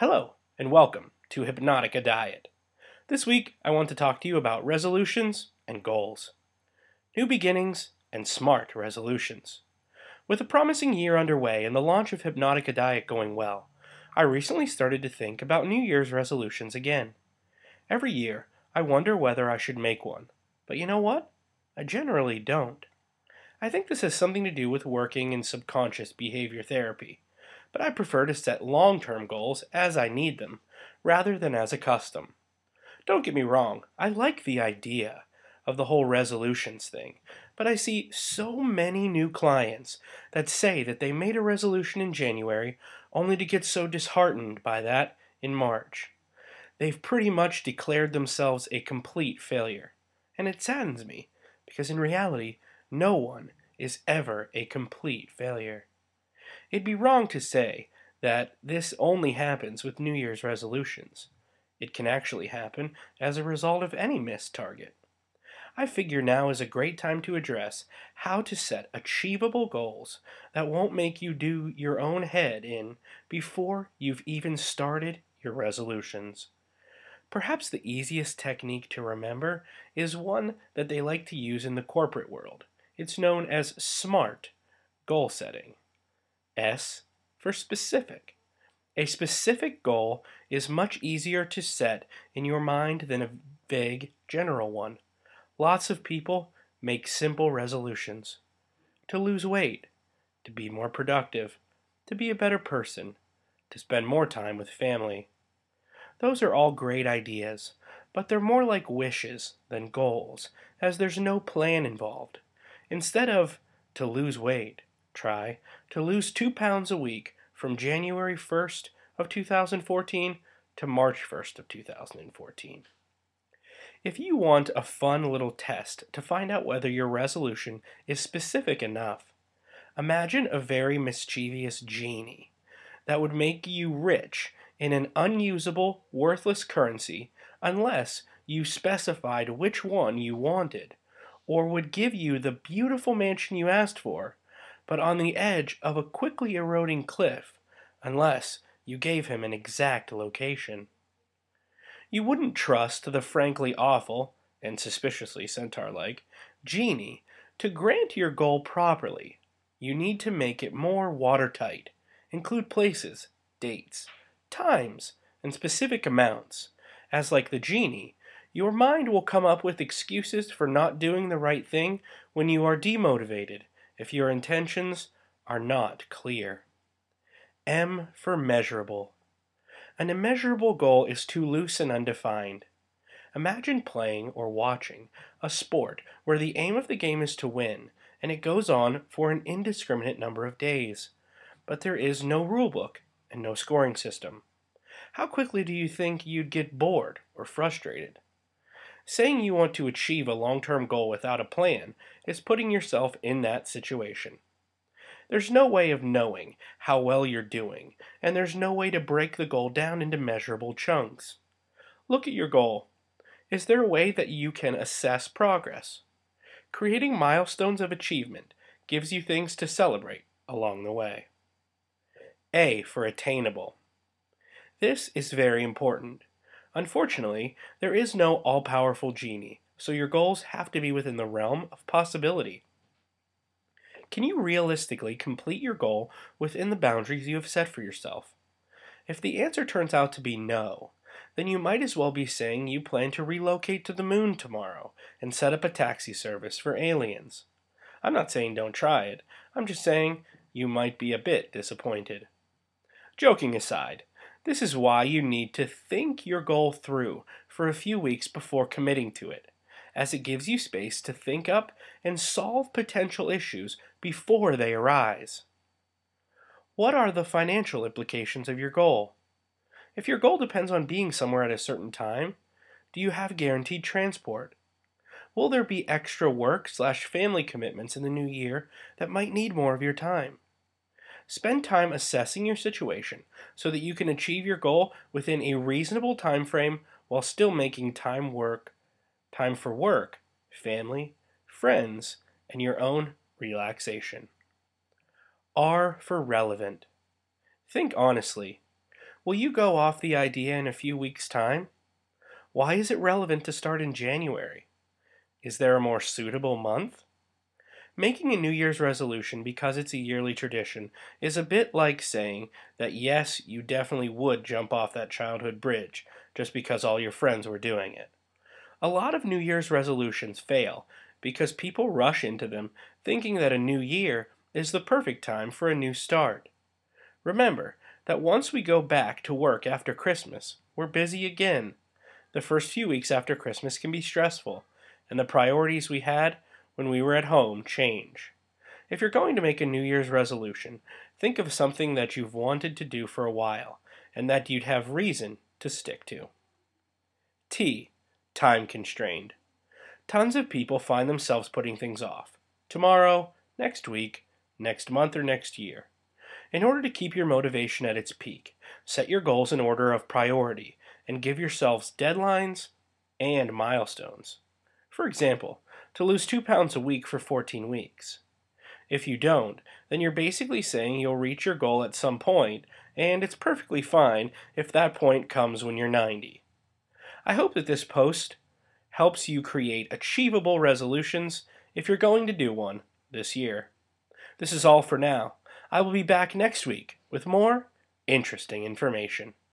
Hello, and welcome to Hypnotica Diet. This week, I want to talk to you about resolutions and goals. New beginnings and smart resolutions. With a promising year underway and the launch of Hypnotica Diet going well, I recently started to think about New Year's resolutions again. Every year, I wonder whether I should make one, but you know what? I generally don't. I think this has something to do with working in subconscious behavior therapy but I prefer to set long term goals as I need them, rather than as a custom. Don't get me wrong, I like the idea of the whole resolutions thing, but I see so many new clients that say that they made a resolution in January only to get so disheartened by that in March. They've pretty much declared themselves a complete failure. And it saddens me, because in reality, no one is ever a complete failure. It'd be wrong to say that this only happens with New Year's resolutions. It can actually happen as a result of any missed target. I figure now is a great time to address how to set achievable goals that won't make you do your own head in before you've even started your resolutions. Perhaps the easiest technique to remember is one that they like to use in the corporate world. It's known as SMART goal setting. S for specific. A specific goal is much easier to set in your mind than a vague general one. Lots of people make simple resolutions to lose weight, to be more productive, to be a better person, to spend more time with family. Those are all great ideas, but they're more like wishes than goals, as there's no plan involved. Instead of to lose weight, try to lose 2 pounds a week from January 1st of 2014 to March 1st of 2014. If you want a fun little test to find out whether your resolution is specific enough, imagine a very mischievous genie that would make you rich in an unusable, worthless currency unless you specified which one you wanted, or would give you the beautiful mansion you asked for but on the edge of a quickly eroding cliff, unless you gave him an exact location. You wouldn't trust the frankly awful, and suspiciously centaur like, genie to grant your goal properly. You need to make it more watertight, include places, dates, times, and specific amounts. As like the genie, your mind will come up with excuses for not doing the right thing when you are demotivated if your intentions are not clear. M for measurable. An immeasurable goal is too loose and undefined. Imagine playing or watching a sport where the aim of the game is to win, and it goes on for an indiscriminate number of days. But there is no rulebook and no scoring system. How quickly do you think you'd get bored or frustrated? Saying you want to achieve a long term goal without a plan is putting yourself in that situation. There's no way of knowing how well you're doing, and there's no way to break the goal down into measurable chunks. Look at your goal. Is there a way that you can assess progress? Creating milestones of achievement gives you things to celebrate along the way. A for attainable. This is very important. Unfortunately, there is no all powerful genie, so your goals have to be within the realm of possibility. Can you realistically complete your goal within the boundaries you have set for yourself? If the answer turns out to be no, then you might as well be saying you plan to relocate to the moon tomorrow and set up a taxi service for aliens. I'm not saying don't try it, I'm just saying you might be a bit disappointed. Joking aside, this is why you need to think your goal through for a few weeks before committing to it, as it gives you space to think up and solve potential issues before they arise. What are the financial implications of your goal? If your goal depends on being somewhere at a certain time, do you have guaranteed transport? Will there be extra work slash family commitments in the new year that might need more of your time? Spend time assessing your situation so that you can achieve your goal within a reasonable time frame while still making time work, time for work, family, friends, and your own relaxation. R for relevant. Think honestly. Will you go off the idea in a few weeks' time? Why is it relevant to start in January? Is there a more suitable month? Making a New Year's resolution because it's a yearly tradition is a bit like saying that yes, you definitely would jump off that childhood bridge just because all your friends were doing it. A lot of New Year's resolutions fail because people rush into them thinking that a new year is the perfect time for a new start. Remember that once we go back to work after Christmas, we're busy again. The first few weeks after Christmas can be stressful, and the priorities we had when we were at home change. If you're going to make a New Year's resolution, think of something that you've wanted to do for a while and that you'd have reason to stick to. T. Time constrained. Tons of people find themselves putting things off. Tomorrow, next week, next month, or next year. In order to keep your motivation at its peak, set your goals in order of priority and give yourselves deadlines and milestones. For example, to lose 2 pounds a week for 14 weeks. If you don't, then you're basically saying you'll reach your goal at some point, and it's perfectly fine if that point comes when you're 90. I hope that this post helps you create achievable resolutions if you're going to do one this year. This is all for now. I will be back next week with more interesting information.